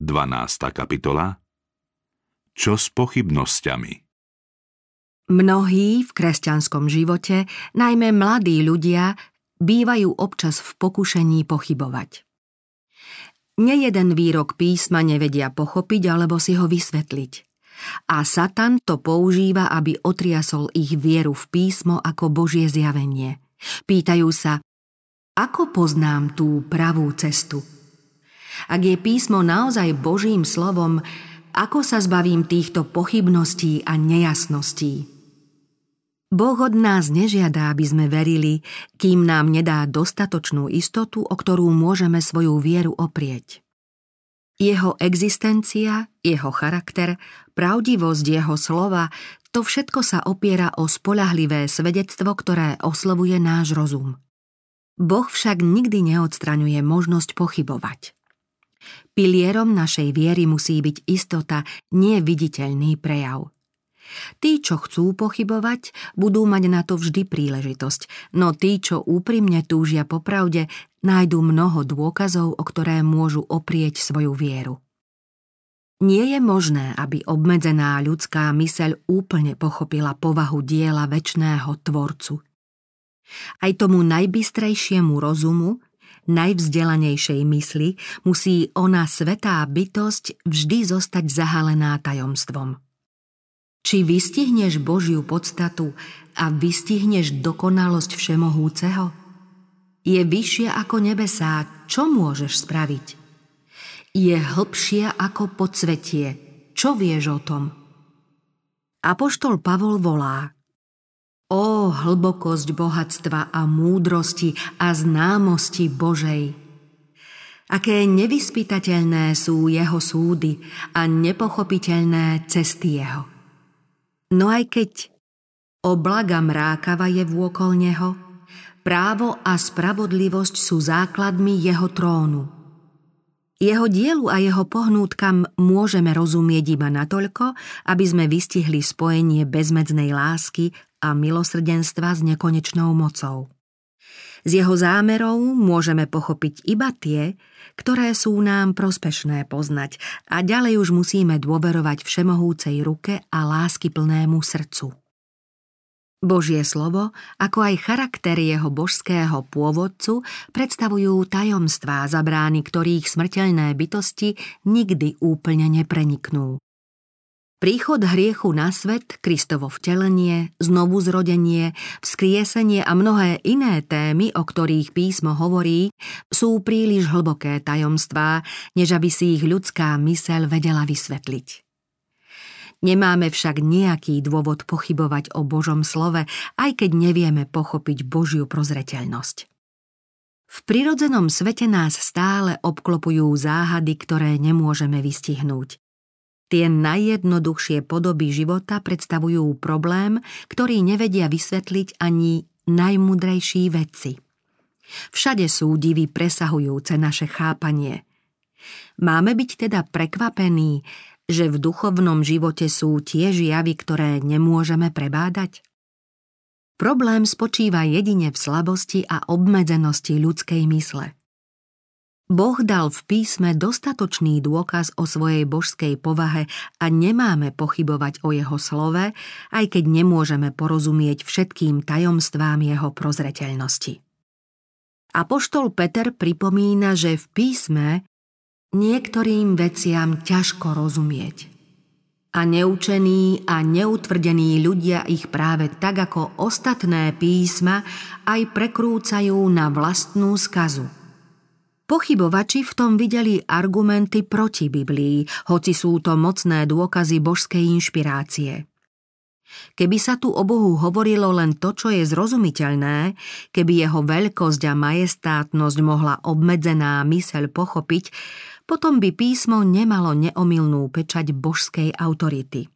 12. kapitola Čo s pochybnosťami? Mnohí v kresťanskom živote, najmä mladí ľudia, bývajú občas v pokušení pochybovať. Nejeden výrok písma nevedia pochopiť alebo si ho vysvetliť. A Satan to používa, aby otriasol ich vieru v písmo ako Božie zjavenie. Pýtajú sa, ako poznám tú pravú cestu? Ak je písmo naozaj Božím slovom, ako sa zbavím týchto pochybností a nejasností? Boh od nás nežiada, aby sme verili, kým nám nedá dostatočnú istotu, o ktorú môžeme svoju vieru oprieť. Jeho existencia, jeho charakter, pravdivosť jeho slova, to všetko sa opiera o spolahlivé svedectvo, ktoré oslovuje náš rozum. Boh však nikdy neodstraňuje možnosť pochybovať. Pilierom našej viery musí byť istota, neviditeľný prejav – Tí, čo chcú pochybovať, budú mať na to vždy príležitosť, no tí, čo úprimne túžia popravde, nájdú mnoho dôkazov, o ktoré môžu oprieť svoju vieru. Nie je možné, aby obmedzená ľudská myseľ úplne pochopila povahu diela väčšného tvorcu. Aj tomu najbystrejšiemu rozumu, najvzdelanejšej mysli musí ona svetá bytosť vždy zostať zahalená tajomstvom. Či vystihneš Božiu podstatu a vystihneš dokonalosť Všemohúceho? Je vyššia ako nebesá, čo môžeš spraviť? Je hlbšia ako podsvetie, čo vieš o tom? Apoštol Pavol volá O hlbokosť bohatstva a múdrosti a známosti Božej! Aké nevyspytateľné sú jeho súdy a nepochopiteľné cesty jeho. No aj keď oblaga mrákava je vôkol neho, právo a spravodlivosť sú základmi jeho trónu. Jeho dielu a jeho pohnútkam môžeme rozumieť iba natoľko, aby sme vystihli spojenie bezmedznej lásky a milosrdenstva s nekonečnou mocou. Z jeho zámerov môžeme pochopiť iba tie, ktoré sú nám prospešné poznať a ďalej už musíme dôverovať všemohúcej ruke a lásky plnému srdcu. Božie slovo, ako aj charakter jeho božského pôvodcu, predstavujú tajomstvá, za brány ktorých smrteľné bytosti nikdy úplne nepreniknú. Príchod hriechu na svet, Kristovo vtelenie, znovu zrodenie, vzkriesenie a mnohé iné témy, o ktorých písmo hovorí, sú príliš hlboké tajomstvá, než aby si ich ľudská myseľ vedela vysvetliť. Nemáme však nejaký dôvod pochybovať o Božom slove, aj keď nevieme pochopiť Božiu prozreteľnosť. V prirodzenom svete nás stále obklopujú záhady, ktoré nemôžeme vystihnúť. Tie najjednoduchšie podoby života predstavujú problém, ktorý nevedia vysvetliť ani najmudrejší vedci. Všade sú divy presahujúce naše chápanie. Máme byť teda prekvapení, že v duchovnom živote sú tie javy, ktoré nemôžeme prebádať? Problém spočíva jedine v slabosti a obmedzenosti ľudskej mysle – Boh dal v písme dostatočný dôkaz o svojej božskej povahe a nemáme pochybovať o jeho slove, aj keď nemôžeme porozumieť všetkým tajomstvám jeho prozreteľnosti. Apoštol Peter pripomína, že v písme niektorým veciam ťažko rozumieť. A neučení a neutvrdení ľudia ich práve tak ako ostatné písma aj prekrúcajú na vlastnú skazu – Pochybovači v tom videli argumenty proti Biblii, hoci sú to mocné dôkazy božskej inšpirácie. Keby sa tu o Bohu hovorilo len to, čo je zrozumiteľné, keby jeho veľkosť a majestátnosť mohla obmedzená myseľ pochopiť, potom by písmo nemalo neomilnú pečať božskej autority.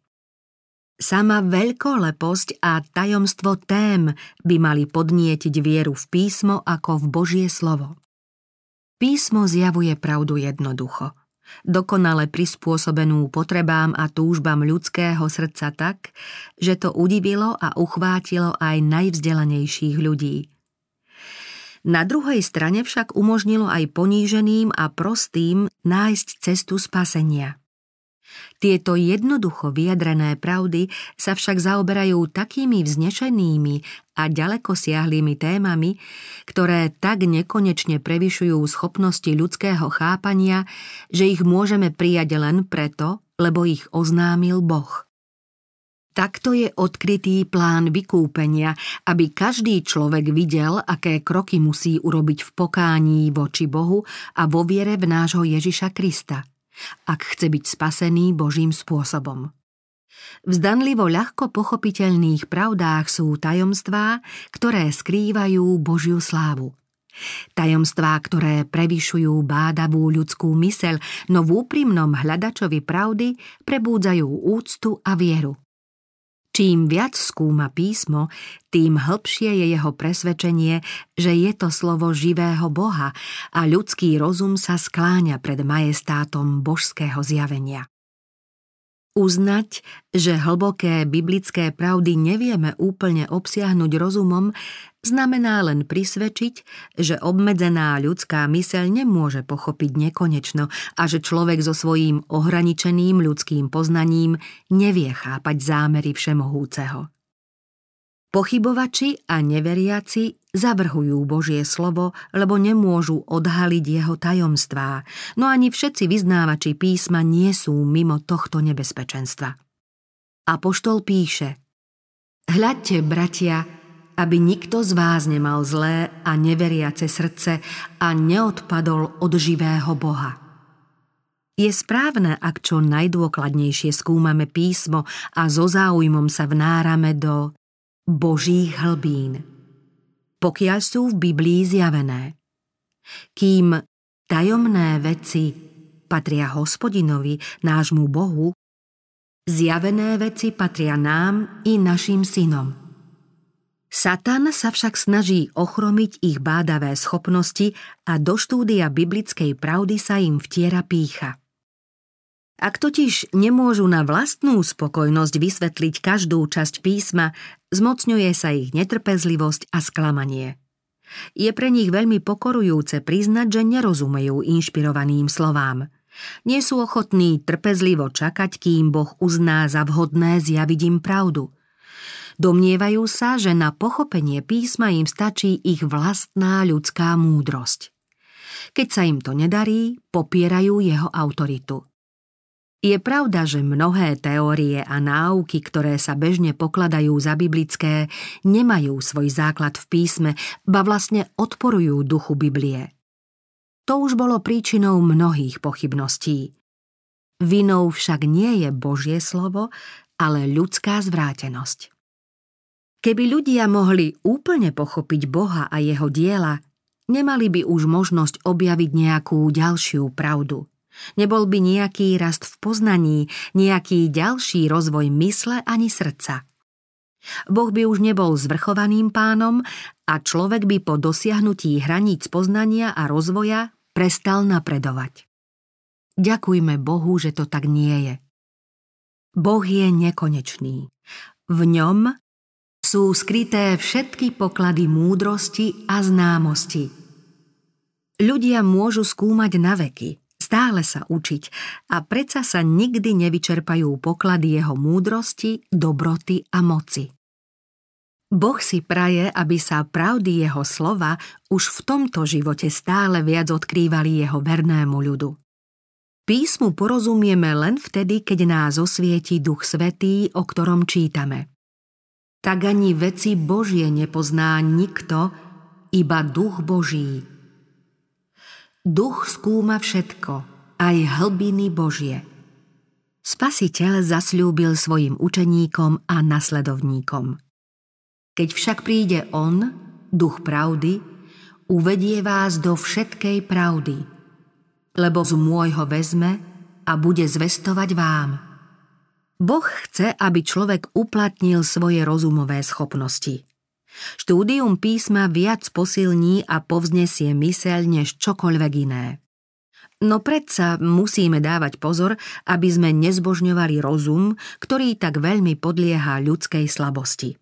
Sama veľkoleposť a tajomstvo tém by mali podnietiť vieru v písmo ako v Božie slovo. Písmo zjavuje pravdu jednoducho, dokonale prispôsobenú potrebám a túžbám ľudského srdca tak, že to udivilo a uchvátilo aj najvzdelanejších ľudí. Na druhej strane však umožnilo aj poníženým a prostým nájsť cestu spasenia. Tieto jednoducho vyjadrené pravdy sa však zaoberajú takými vznešenými a ďaleko siahlými témami, ktoré tak nekonečne prevyšujú schopnosti ľudského chápania, že ich môžeme prijať len preto, lebo ich oznámil Boh. Takto je odkrytý plán vykúpenia, aby každý človek videl, aké kroky musí urobiť v pokání voči Bohu a vo viere v nášho Ježiša Krista – ak chce byť spasený Božím spôsobom. V zdanlivo ľahko pochopiteľných pravdách sú tajomstvá, ktoré skrývajú Božiu slávu. Tajomstvá, ktoré prevyšujú bádavú ľudskú myseľ, no v úprimnom hľadačovi pravdy prebúdzajú úctu a vieru. Čím viac skúma písmo, tým hĺbšie je jeho presvedčenie, že je to slovo živého Boha a ľudský rozum sa skláňa pred majestátom božského zjavenia. Uznať, že hlboké biblické pravdy nevieme úplne obsiahnuť rozumom, znamená len prisvedčiť, že obmedzená ľudská myseľ nemôže pochopiť nekonečno a že človek so svojím ohraničeným ľudským poznaním nevie chápať zámery Všemohúceho. Pochybovači a neveriaci zavrhujú Božie slovo, lebo nemôžu odhaliť jeho tajomstvá, no ani všetci vyznávači písma nie sú mimo tohto nebezpečenstva. Apoštol píše Hľadte, bratia, aby nikto z vás nemal zlé a neveriace srdce a neodpadol od živého Boha. Je správne, ak čo najdôkladnejšie skúmame písmo a so záujmom sa vnárame do Božích hlbín. Pokiaľ sú v Biblii zjavené. Kým tajomné veci patria hospodinovi, nášmu Bohu, zjavené veci patria nám i našim synom. Satan sa však snaží ochromiť ich bádavé schopnosti a do štúdia biblickej pravdy sa im vtiera pícha. Ak totiž nemôžu na vlastnú spokojnosť vysvetliť každú časť písma, zmocňuje sa ich netrpezlivosť a sklamanie. Je pre nich veľmi pokorujúce priznať, že nerozumejú inšpirovaným slovám. Nie sú ochotní trpezlivo čakať, kým Boh uzná za vhodné zjaviť im pravdu. Domnievajú sa, že na pochopenie písma im stačí ich vlastná ľudská múdrosť. Keď sa im to nedarí, popierajú jeho autoritu. Je pravda, že mnohé teórie a náuky, ktoré sa bežne pokladajú za biblické, nemajú svoj základ v písme, ba vlastne odporujú duchu Biblie. To už bolo príčinou mnohých pochybností. Vinou však nie je Božie slovo, ale ľudská zvrátenosť. Keby ľudia mohli úplne pochopiť Boha a jeho diela, nemali by už možnosť objaviť nejakú ďalšiu pravdu – Nebol by nejaký rast v poznaní, nejaký ďalší rozvoj mysle ani srdca. Boh by už nebol zvrchovaným pánom a človek by po dosiahnutí hraníc poznania a rozvoja prestal napredovať. Ďakujme Bohu, že to tak nie je. Boh je nekonečný. V ňom sú skryté všetky poklady múdrosti a známosti. Ľudia môžu skúmať na veky, stále sa učiť a predsa sa nikdy nevyčerpajú poklady jeho múdrosti, dobroty a moci. Boh si praje, aby sa pravdy jeho slova už v tomto živote stále viac odkrývali jeho vernému ľudu. Písmu porozumieme len vtedy, keď nás osvieti Duch Svetý, o ktorom čítame. Tak ani veci Božie nepozná nikto, iba Duch Boží, Duch skúma všetko, aj hlbiny Božie. Spasiteľ zasľúbil svojim učeníkom a nasledovníkom. Keď však príde On, duch pravdy, uvedie vás do všetkej pravdy, lebo z môjho vezme a bude zvestovať vám. Boh chce, aby človek uplatnil svoje rozumové schopnosti. Štúdium písma viac posilní a povznesie myseľ než čokoľvek iné. No predsa musíme dávať pozor, aby sme nezbožňovali rozum, ktorý tak veľmi podlieha ľudskej slabosti.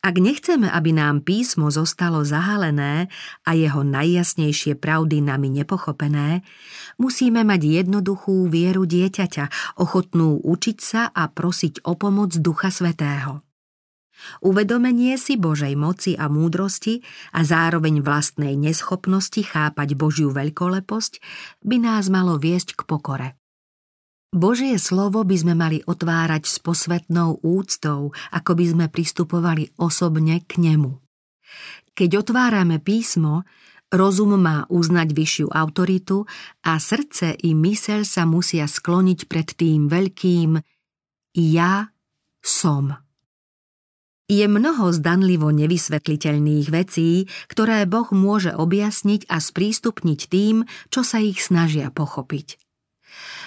Ak nechceme, aby nám písmo zostalo zahalené a jeho najjasnejšie pravdy nami nepochopené, musíme mať jednoduchú vieru dieťaťa, ochotnú učiť sa a prosiť o pomoc Ducha Svetého. Uvedomenie si Božej moci a múdrosti a zároveň vlastnej neschopnosti chápať Božiu veľkoleposť by nás malo viesť k pokore. Božie slovo by sme mali otvárať s posvetnou úctou, ako by sme pristupovali osobne k nemu. Keď otvárame písmo, rozum má uznať vyššiu autoritu a srdce i myseľ sa musia skloniť pred tým veľkým Ja som. Je mnoho zdanlivo nevysvetliteľných vecí, ktoré Boh môže objasniť a sprístupniť tým, čo sa ich snažia pochopiť.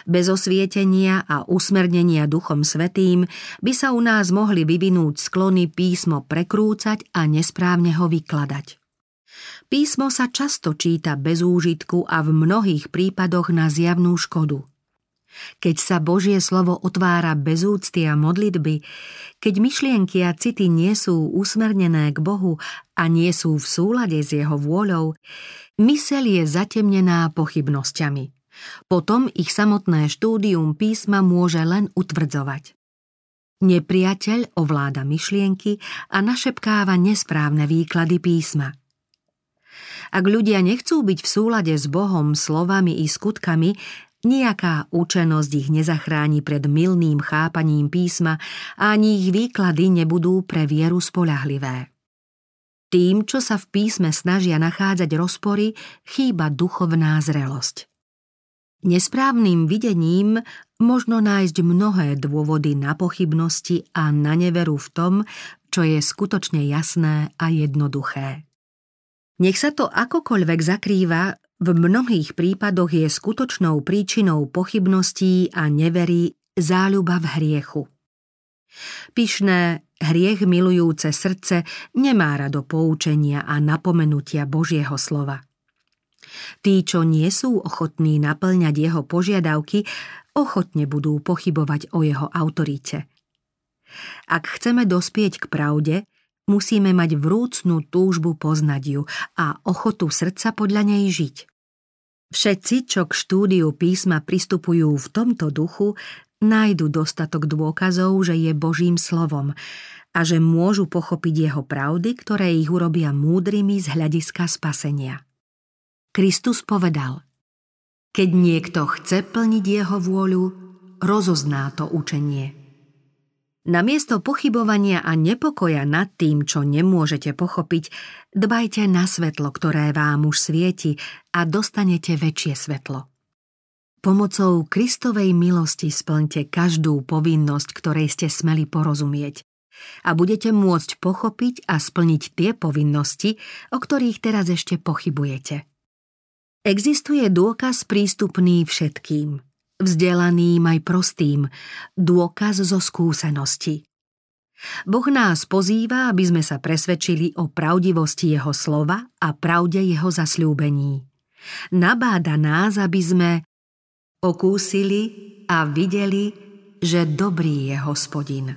Bez osvietenia a usmernenia Duchom Svetým by sa u nás mohli vyvinúť sklony písmo prekrúcať a nesprávne ho vykladať. Písmo sa často číta bez úžitku a v mnohých prípadoch na zjavnú škodu. Keď sa Božie slovo otvára bez úcty a modlitby, keď myšlienky a city nie sú usmernené k Bohu a nie sú v súlade s jeho vôľou, mysel je zatemnená pochybnosťami. Potom ich samotné štúdium písma môže len utvrdzovať. Nepriateľ ovláda myšlienky a našepkáva nesprávne výklady písma. Ak ľudia nechcú byť v súlade s Bohom slovami i skutkami, Nijaká účenosť ich nezachráni pred milným chápaním písma a ani ich výklady nebudú pre vieru spolahlivé. Tým, čo sa v písme snažia nachádzať rozpory, chýba duchovná zrelosť. Nesprávnym videním možno nájsť mnohé dôvody na pochybnosti a na neveru v tom, čo je skutočne jasné a jednoduché. Nech sa to akokoľvek zakrýva, v mnohých prípadoch je skutočnou príčinou pochybností a nevery záľuba v hriechu. Pyšné, hriech milujúce srdce nemá rado poučenia a napomenutia Božieho slova. Tí, čo nie sú ochotní naplňať jeho požiadavky, ochotne budú pochybovať o jeho autorite. Ak chceme dospieť k pravde, musíme mať vrúcnú túžbu poznať ju a ochotu srdca podľa nej žiť. Všetci, čo k štúdiu písma pristupujú v tomto duchu, nájdu dostatok dôkazov, že je Božím slovom a že môžu pochopiť jeho pravdy, ktoré ich urobia múdrymi z hľadiska spasenia. Kristus povedal, keď niekto chce plniť jeho vôľu, rozozná to učenie. Namiesto pochybovania a nepokoja nad tým, čo nemôžete pochopiť, dbajte na svetlo, ktoré vám už svieti a dostanete väčšie svetlo. Pomocou Kristovej milosti splňte každú povinnosť, ktorej ste smeli porozumieť a budete môcť pochopiť a splniť tie povinnosti, o ktorých teraz ešte pochybujete. Existuje dôkaz prístupný všetkým, vzdelaným aj prostým, dôkaz zo skúsenosti. Boh nás pozýva, aby sme sa presvedčili o pravdivosti Jeho slova a pravde Jeho zasľúbení. Nabáda nás, aby sme okúsili a videli, že dobrý je hospodin.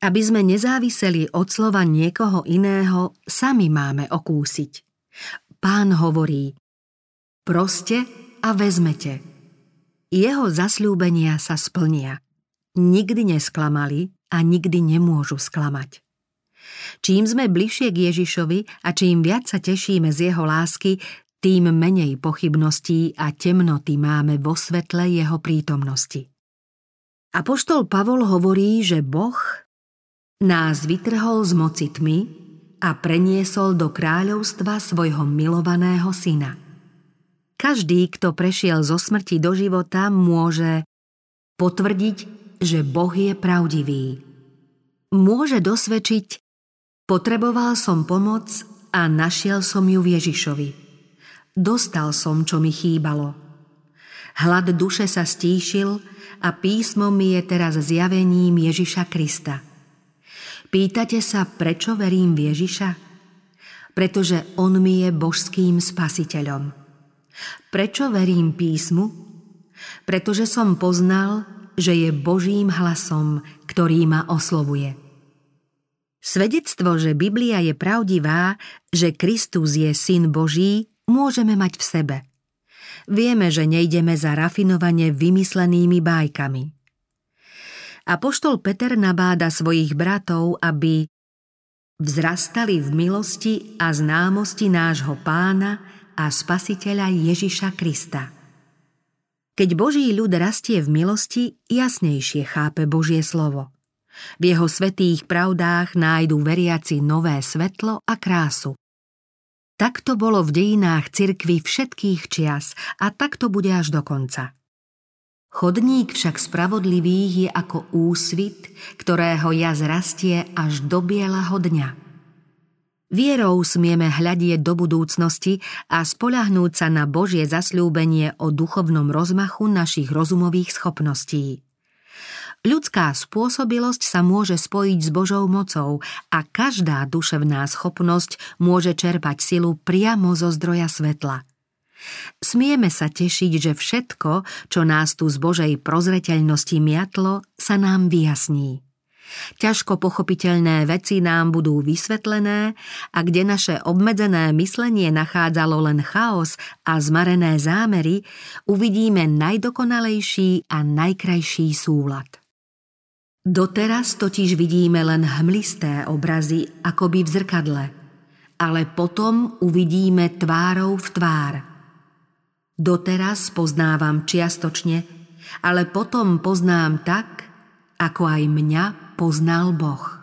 Aby sme nezáviseli od slova niekoho iného, sami máme okúsiť. Pán hovorí, Proste a vezmete. Jeho zasľúbenia sa splnia. Nikdy nesklamali a nikdy nemôžu sklamať. Čím sme bližšie k Ježišovi a čím viac sa tešíme z jeho lásky, tým menej pochybností a temnoty máme vo svetle jeho prítomnosti. Apoštol Pavol hovorí, že Boh nás vytrhol z moci tmy a preniesol do kráľovstva svojho milovaného syna – každý, kto prešiel zo smrti do života, môže potvrdiť, že Boh je pravdivý. Môže dosvedčiť, potreboval som pomoc a našiel som ju v Ježišovi. Dostal som, čo mi chýbalo. Hlad duše sa stíšil a písmo mi je teraz zjavením Ježiša Krista. Pýtate sa, prečo verím v Ježiša? Pretože On mi je božským spasiteľom. Prečo verím písmu? Pretože som poznal, že je Božím hlasom, ktorý ma oslovuje. Svedectvo, že Biblia je pravdivá, že Kristus je syn Boží, môžeme mať v sebe. Vieme, že nejdeme za rafinovane vymyslenými bájkami. Apoštol Peter nabáda svojich bratov, aby vzrastali v milosti a známosti nášho pána a spasiteľa Ježiša Krista. Keď Boží ľud rastie v milosti, jasnejšie chápe Božie slovo – v jeho svetých pravdách nájdú veriaci nové svetlo a krásu. Takto bolo v dejinách cirkvy všetkých čias a takto bude až do konca. Chodník však spravodlivých je ako úsvit, ktorého jaz rastie až do bieleho dňa. Vierou smieme hľadieť do budúcnosti a spolahnúť sa na Božie zasľúbenie o duchovnom rozmachu našich rozumových schopností. Ľudská spôsobilosť sa môže spojiť s Božou mocou a každá duševná schopnosť môže čerpať silu priamo zo zdroja svetla. Smieme sa tešiť, že všetko, čo nás tu z Božej prozreteľnosti miatlo, sa nám vyjasní. Ťažko pochopiteľné veci nám budú vysvetlené a kde naše obmedzené myslenie nachádzalo len chaos a zmarené zámery, uvidíme najdokonalejší a najkrajší súlad. Doteraz totiž vidíme len hmlisté obrazy, akoby v zrkadle, ale potom uvidíme tvárou v tvár. Doteraz poznávam čiastočne, ale potom poznám tak, ako aj mňa poznal Boh.